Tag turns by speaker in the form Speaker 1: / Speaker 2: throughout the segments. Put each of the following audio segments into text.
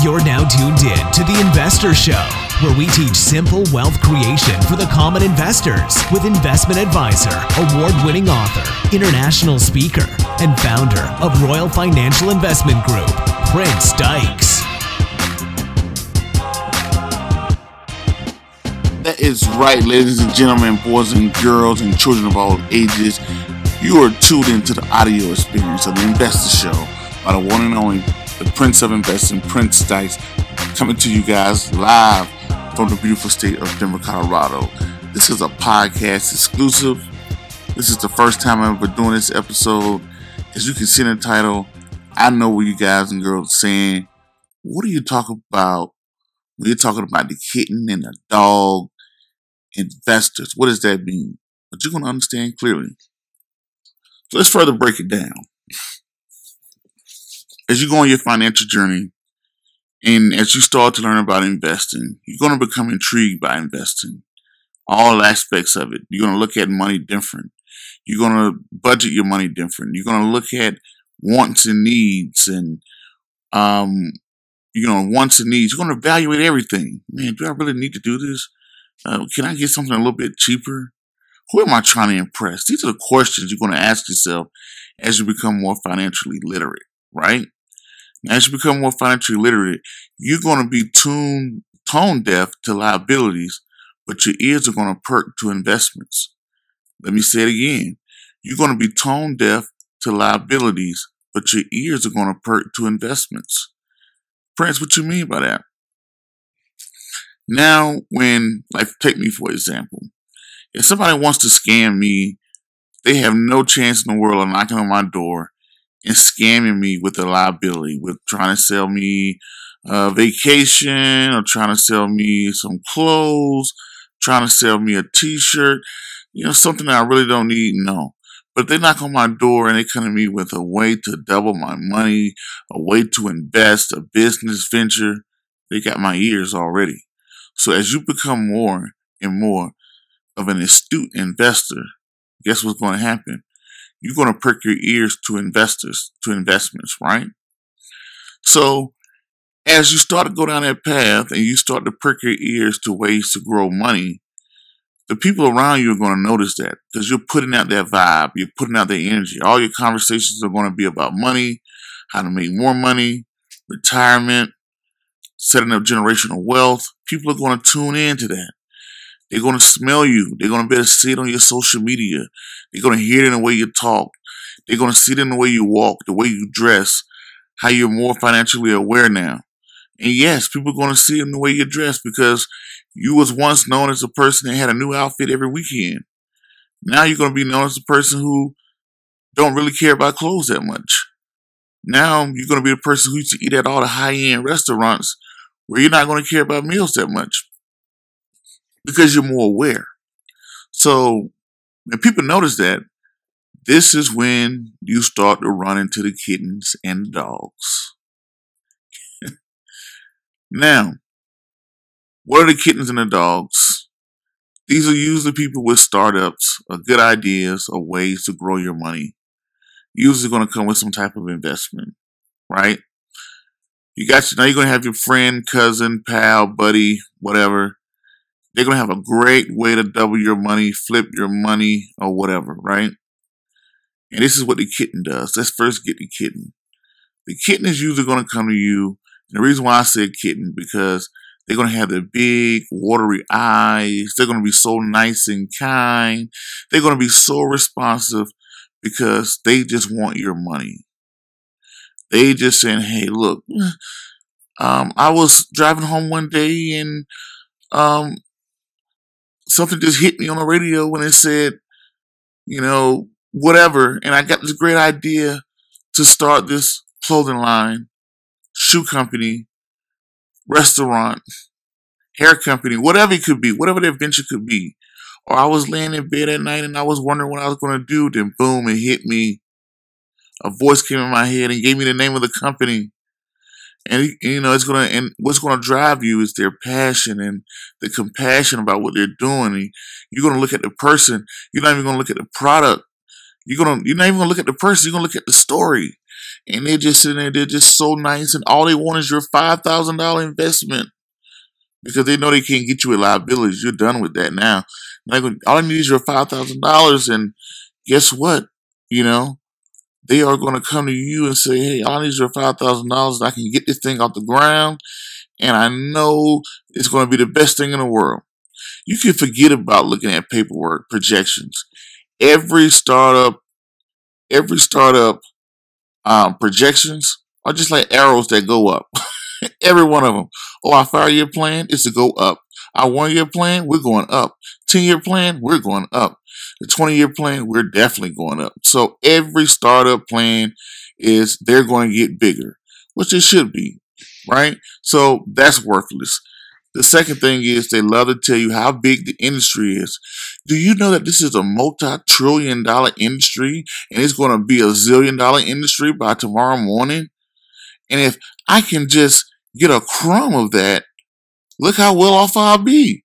Speaker 1: You're now tuned in to The Investor Show, where we teach simple wealth creation for the common investors with investment advisor, award winning author, international speaker, and founder of Royal Financial Investment Group, Prince Dykes.
Speaker 2: That is right, ladies and gentlemen, boys and girls, and children of all ages. You are tuned into the audio experience of the Investor Show by the one and only the Prince of Investing, Prince Dykes, coming to you guys live from the beautiful state of Denver, Colorado. This is a podcast exclusive. This is the first time I've ever doing this episode. As you can see in the title, I know what you guys and girls are saying. What are you talking about when you're talking about the kitten and the dog investors? What does that mean? But you're going to understand clearly. So let's further break it down as you go on your financial journey and as you start to learn about investing, you're going to become intrigued by investing. All aspects of it. You're going to look at money different. You're going to budget your money different. You're going to look at wants and needs and, um, you know, wants and needs. You're going to evaluate everything. Man, do I really need to do this? Uh, can I get something a little bit cheaper? Who am I trying to impress? These are the questions you're going to ask yourself as you become more financially literate, right? As you become more financially literate, you're going to be tuned, tone deaf to liabilities, but your ears are going to perk to investments. Let me say it again. You're going to be tone deaf to liabilities, but your ears are going to perk to investments. Prince, what you mean by that? Now, when, like, take me for example, if somebody wants to scam me, they have no chance in the world of knocking on my door and scamming me with a liability, with trying to sell me a vacation or trying to sell me some clothes, trying to sell me a t-shirt, you know, something that I really don't need. No. But they knock on my door and they come to me with a way to double my money, a way to invest, a business venture. They got my ears already. So as you become more and more of an astute investor, guess what's going to happen? You're going to prick your ears to investors, to investments, right? So as you start to go down that path and you start to prick your ears to ways to grow money, the people around you are going to notice that because you're putting out that vibe, you're putting out that energy. All your conversations are going to be about money, how to make more money, retirement, setting up generational wealth. People are going to tune into that. They're going to smell you. They're going to be able to see it on your social media. They're going to hear it in the way you talk. They're going to see it in the way you walk, the way you dress, how you're more financially aware now. And yes, people are going to see it in the way you dress because you was once known as a person that had a new outfit every weekend. Now you're going to be known as a person who don't really care about clothes that much. Now you're going to be a person who used to eat at all the high end restaurants where you're not going to care about meals that much because you're more aware. So when people notice that, this is when you start to run into the kittens and the dogs. now, what are the kittens and the dogs? These are usually people with startups or good ideas or ways to grow your money. Usually going to come with some type of investment, right? You got now you're going to have your friend, cousin, pal, buddy, whatever they're going to have a great way to double your money, flip your money, or whatever, right? And this is what the kitten does. Let's first get the kitten. The kitten is usually going to come to you. And the reason why I said kitten, because they're going to have the big, watery eyes. They're going to be so nice and kind. They're going to be so responsive because they just want your money. They just saying, hey, look, um, I was driving home one day and um, something just hit me on the radio when it said, you know, whatever. And I got this great idea to start this clothing line, shoe company, restaurant, hair company, whatever it could be, whatever the adventure could be. Or I was laying in bed at night and I was wondering what I was going to do. Then boom, it hit me. A voice came in my head and gave me the name of the company and you know it's gonna and what's gonna drive you is their passion and the compassion about what they're doing. And you're gonna look at the person. You're not even gonna look at the product. You're gonna you're not even gonna look at the person. You're gonna look at the story. and they're just sitting there, they're just so nice, and all they want is your five thousand dollar investment because they know they can't get you with liabilities. You're done with that now. All I need is your five thousand dollars, and guess what? You know, they are going to come to you and say, "Hey, I need your five thousand dollars. I can get this thing off the ground, and I know it's going to be the best thing in the world." You can forget about looking at paperwork projections. Every startup, every startup um, projections are just like arrows that go up. Every one of them. Oh, our five year plan is to go up. Our one year plan, we're going up. 10 year plan, we're going up. The 20 year plan, we're definitely going up. So every startup plan is they're going to get bigger, which it should be, right? So that's worthless. The second thing is they love to tell you how big the industry is. Do you know that this is a multi-trillion dollar industry and it's going to be a zillion dollar industry by tomorrow morning? And if I can just get a crumb of that, look how well off I'll be.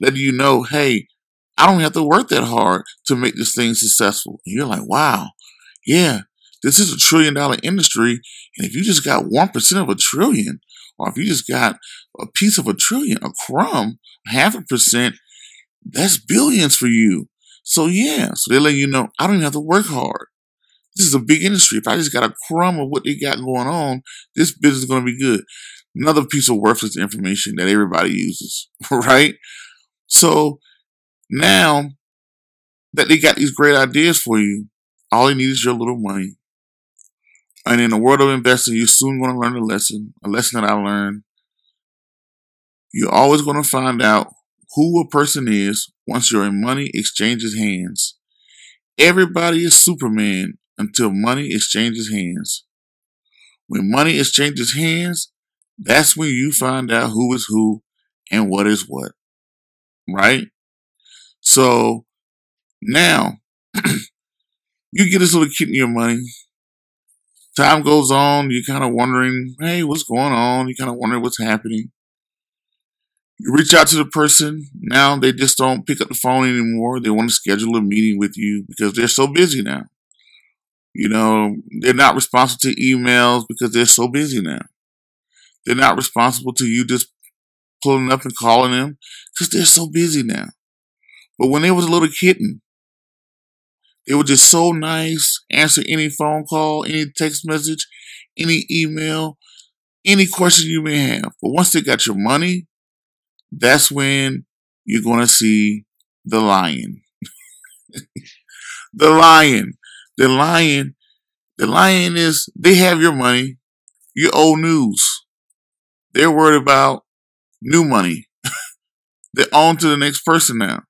Speaker 2: Letting you know, hey, I don't have to work that hard to make this thing successful. And you're like, wow, yeah, this is a trillion dollar industry. And if you just got 1% of a trillion, or if you just got a piece of a trillion, a crumb, half a percent, that's billions for you. So yeah, so they let you know, I don't even have to work hard. This is a big industry. If I just got a crumb of what they got going on, this business is going to be good. Another piece of worthless information that everybody uses, right? So now that they got these great ideas for you, all you need is your little money. And in the world of investing, you're soon going to learn a lesson, a lesson that I learned. You're always going to find out who a person is once your money exchanges hands. Everybody is Superman until money exchanges hands. When money exchanges hands, that's when you find out who is who and what is what. Right? So now you get this little kid in your money. Time goes on, you're kind of wondering, hey, what's going on? You kind of wondering what's happening. You reach out to the person. Now they just don't pick up the phone anymore. They want to schedule a meeting with you because they're so busy now. You know, they're not responsible to emails because they're so busy now. They're not responsible to you just pulling up and calling them because they're so busy now. But when they was a little kitten, they were just so nice, answer any phone call, any text message, any email, any question you may have. But once they got your money, that's when you're going to see the lion. the lion. The lion, the lion is, they have your money. You old news. They're worried about new money. They're on to the next person now.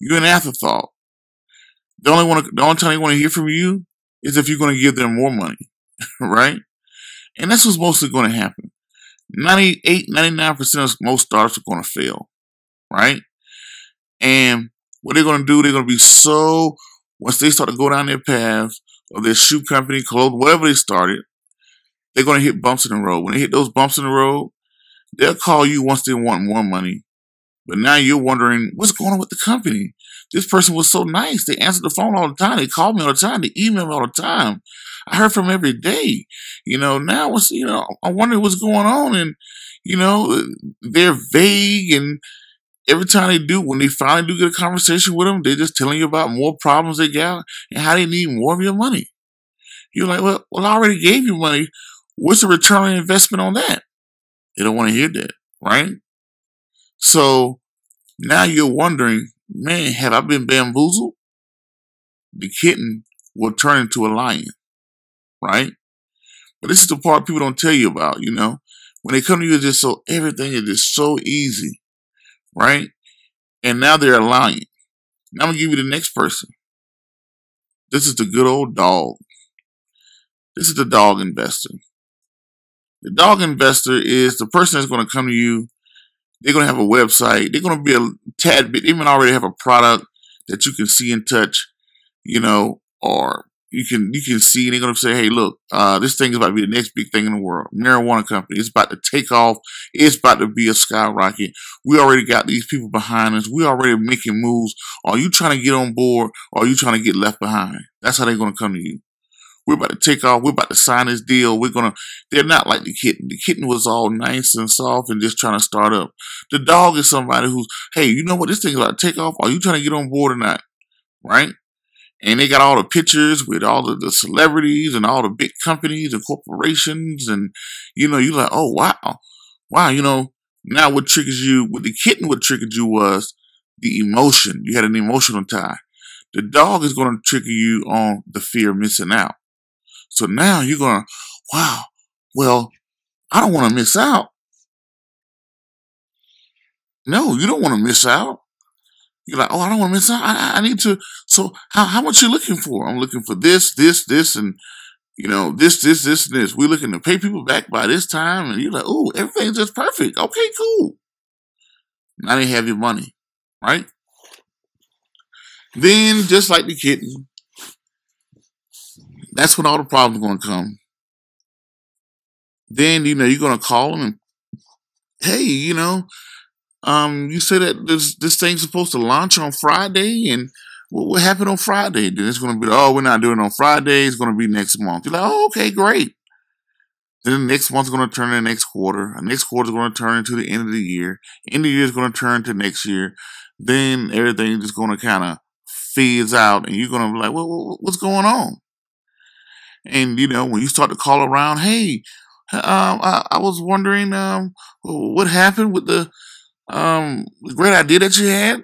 Speaker 2: You're an afterthought. The only one, the only time they want to hear from you is if you're going to give them more money, right? And that's what's mostly going to happen. 98, 99% of most startups are going to fail, right? And what they're going to do, they're going to be so once they start to go down their path of their shoe company, clothes, whatever they started, they're going to hit bumps in the road. When they hit those bumps in the road, they'll call you once they want more money. But now you're wondering, what's going on with the company? This person was so nice. They answered the phone all the time. They called me all the time. They emailed me all the time. I heard from every day. You know, now what's, you know, I wonder what's going on. And, you know, they're vague and every time they do, when they finally do get a conversation with them, they're just telling you about more problems they got and how they need more of your money. You're like, well, well, I already gave you money. What's the return on investment on that? They don't want to hear that, right? So now you're wondering, man, have I been bamboozled? The kitten will turn into a lion, right? But this is the part people don't tell you about, you know? When they come to you, it's just so, everything is just so easy right? And now they're lying. Now I'm gonna give you the next person. This is the good old dog. This is the dog investor. The dog investor is the person that's to come to you. They're going to have a website. They're going to be a tad bit. Even already have a product that you can see and touch, you know, or you can you can see they're gonna say, hey, look, uh, this thing is about to be the next big thing in the world. Marijuana company, it's about to take off. It's about to be a skyrocket. We already got these people behind us. We already making moves. Are you trying to get on board or are you trying to get left behind? That's how they're gonna come to you. We're about to take off. We're about to sign this deal. We're gonna. They're not like the kitten. The kitten was all nice and soft and just trying to start up. The dog is somebody who's, hey, you know what? This thing's about to take off. Are you trying to get on board or not? Right? And they got all the pictures with all of the celebrities and all the big companies and corporations, and you know, you're like, oh wow, wow, you know. Now what triggers you? What the kitten what triggered you was the emotion. You had an emotional tie. The dog is going to trigger you on the fear of missing out. So now you're going, wow, well, I don't want to miss out. No, you don't want to miss out. You're like, oh, I don't want to miss out. I, I need to. So how, how much you looking for? I'm looking for this, this, this, and you know, this, this, this, and this. We're looking to pay people back by this time. And you're like, oh, everything's just perfect. Okay, cool. Now they have your money, right? Then, just like the kitten, that's when all the problems are going to come. Then, you know, you're going to call them and, hey, you know, um, you say that this this thing's supposed to launch on Friday, and what, what happened on Friday? Then it's going to be, oh, we're not doing it on Friday. It's going to be next month. You're like, oh, okay, great. Then the next month's going to turn into next quarter. The next quarter is going to turn into the end of the year. End of the year is going to turn to next year. Then everything is going to kind of fades out, and you're going to be like, well, what's going on? And you know, when you start to call around, hey, um, I, I, was wondering, um, what happened with the um great idea that you had?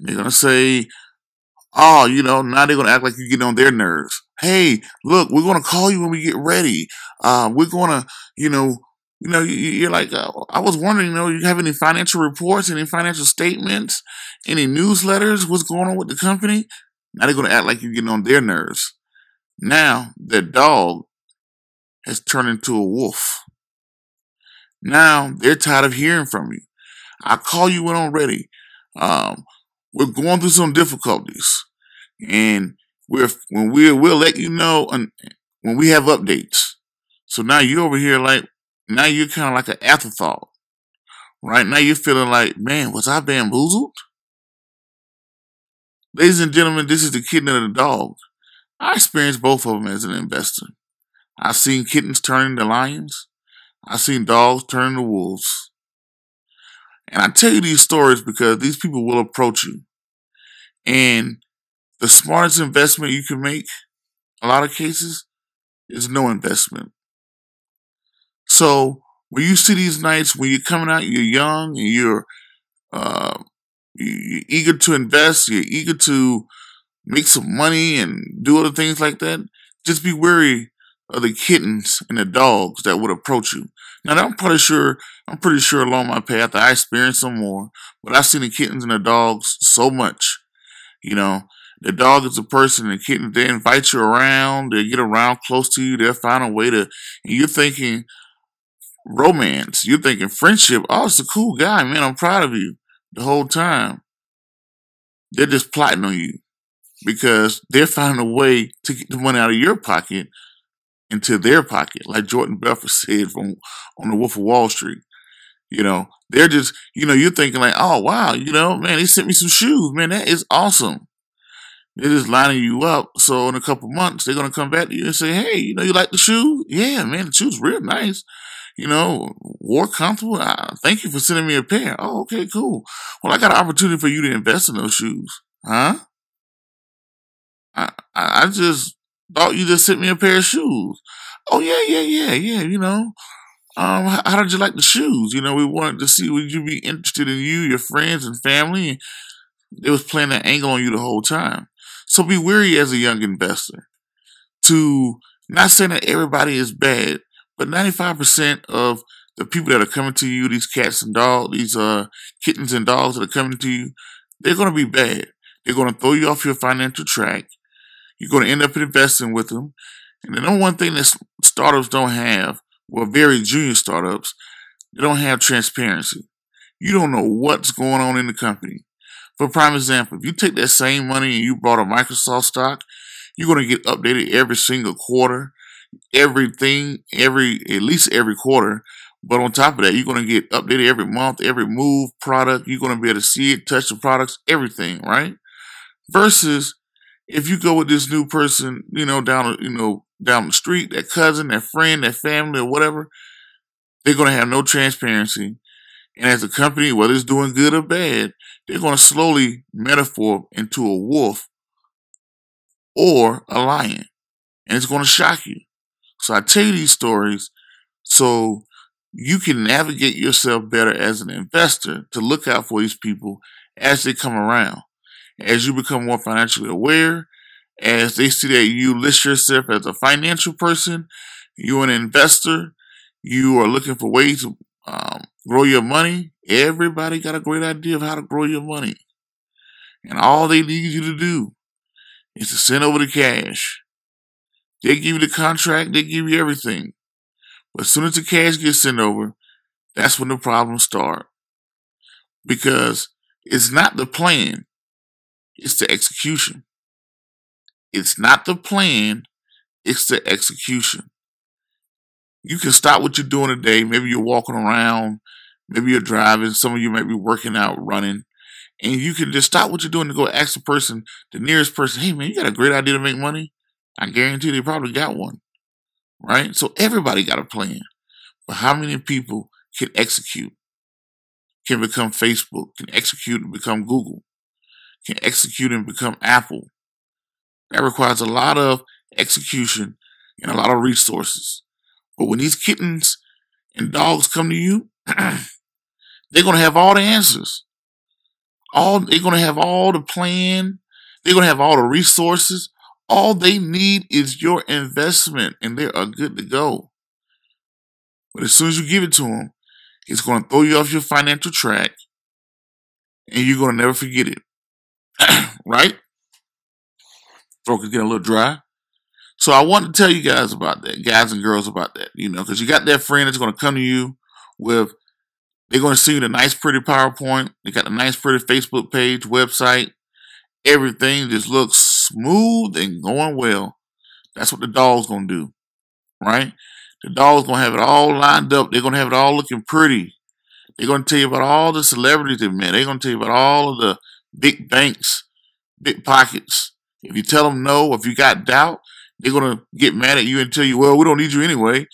Speaker 2: they're gonna say, oh, you know, now they're gonna act like you're getting on their nerves. Hey, look, we're gonna call you when we get ready. Uh, we're gonna, you know, you know, you're like, uh, I was wondering, you know, you have any financial reports, any financial statements, any newsletters? What's going on with the company? Now they're gonna act like you're getting on their nerves. Now the dog has turned into a wolf. Now they're tired of hearing from you. I call you when I'm ready. Um, we're going through some difficulties, and we're when we we'll let you know when we have updates. So now you're over here like now you're kind of like an afterthought, right? Now you're feeling like, man, was I bamboozled? Ladies and gentlemen, this is the kitten and the dog. I experienced both of them as an investor. I've seen kittens turn into lions. I've seen dogs turn into wolves. And I tell you these stories because these people will approach you. And the smartest investment you can make, a lot of cases, is no investment. So when you see these nights, when you're coming out, you're young and you're, uh, you're eager to invest, you're eager to make some money and do other things like that, just be wary of the kittens and the dogs that would approach you. Now, I'm pretty sure, I'm pretty sure along my path I experienced some more, but I've seen the kittens and the dogs so much. You know, the dog is a person, the kitten, they invite you around, they get around close to you, they'll find a way to, and you're thinking romance, you're thinking friendship. Oh, it's a cool guy, man, I'm proud of you the whole time. They're just plotting on you because they're finding a way to get the money out of your pocket into their pocket, like Jordan Belfort said from on the Wolf of Wall Street. You know, they're just, you know, you're thinking like, oh wow, you know, man, he sent me some shoes, man, that is awesome. They're just lining you up. So in a couple months, they're gonna come back to you and say, hey, you know, you like the shoe? Yeah, man, the shoe's real nice. You know, wore comfortable. Uh, thank you for sending me a pair. Oh, okay, cool. Well, I got an opportunity for you to invest in those shoes, huh? I, I just thought you just sent me a pair of shoes. Oh yeah, yeah, yeah, yeah. You know, um, how, how, did you like the shoes? You know, we wanted to see would you be interested in you, your friends, and family. It was playing that angle on you the whole time. So be wary as a young investor. To not saying that everybody is bad, but ninety five percent of the people that are coming to you, these cats and dogs, these uh kittens and dogs that are coming to you, they're gonna be bad. They're gonna throw you off your financial track. You're going to end up investing with them. And the number one thing that startups don't have, well, very junior startups, they don't have transparency. You don't know what's going on in the company. For prime example, if you take that same money and you bought a Microsoft stock, you're going to get updated every single quarter, everything, every, at least every quarter. But on top of that, you're going to get updated every month, every move, product. You're going to be able to see it, touch the products, everything, right? Versus if you go with this new person, you know, down you know down the street, that cousin, that friend, that family, or whatever, they're going to have no transparency. And as a company, whether it's doing good or bad, they're going to slowly metaphor into a wolf or a lion. And it's going to shock you. So I tell you these stories so you can navigate yourself better as an investor to look out for these people as they come around. As you become more financially aware, as they see that you list yourself as a financial person, you're an investor, you are looking for ways to um, grow your money. Everybody got a great idea of how to grow your money. And all they need you to do is to send over the cash. They give you the contract, they give you everything. But as soon as the cash gets sent over, that's when the problems start. Because it's not the plan, it's the execution. It's not the plan, it's the execution. You can stop what you're doing today. Maybe you're walking around, maybe you're driving, some of you might be working out, running, and you can just stop what you're doing to go ask the person, the nearest person, hey man, you got a great idea to make money? I guarantee they probably got one. Right? So everybody got a plan. But how many people can execute? Can become Facebook, can execute and become Google, can execute and become Apple, that requires a lot of execution and a lot of resources. But when these kittens and dogs come to you, they're going to have all the answers. All they're going to have all the plan. They're going to have all the resources. All they need is your investment, and they are good to go. But as soon as you give it to them, it's going to throw you off your financial track, and you're going to never forget it. right? throat is getting a little dry. So I want to tell you guys about that, guys and girls about that, you know, because you got that friend that's going to come to you with, they're going to see the nice, pretty PowerPoint. They got a nice, pretty Facebook page, website. Everything just looks smooth and going well. That's what the dog's going to do, right? The dog's going to have it all lined up. They're going to have it all looking pretty. They're going to tell you about all the celebrities they met. They're going to tell you about all of the big banks, big pockets, if you tell them no, if you got doubt, they're gonna get mad at you and tell you, "Well, we don't need you anyway.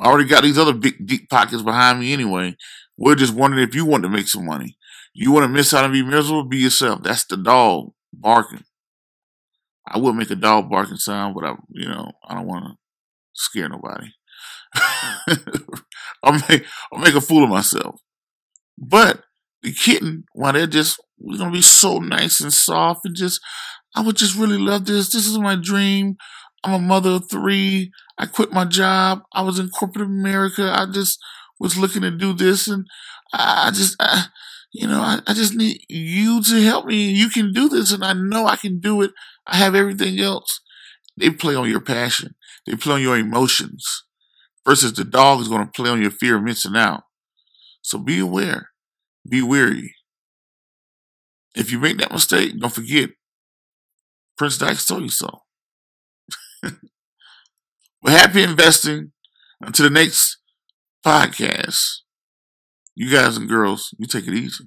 Speaker 2: I already got these other big deep pockets behind me anyway. We're just wondering if you want to make some money. You want to miss out and be miserable? Be yourself. That's the dog barking. I would make a dog barking sound, but I, you know, I don't want to scare nobody. I'll make I'll make a fool of myself. But the kitten, while they're just we're gonna be so nice and soft and just I would just really love this. This is my dream. I'm a mother of three. I quit my job. I was in corporate America. I just was looking to do this, and I just, I, you know, I, I just need you to help me. You can do this, and I know I can do it. I have everything else. They play on your passion. They play on your emotions. Versus the dog is to play on your fear of missing out. So be aware. Be weary. If you make that mistake, don't forget Prince Dykes told you so. well, happy investing. Until the next podcast, you guys and girls, you take it easy.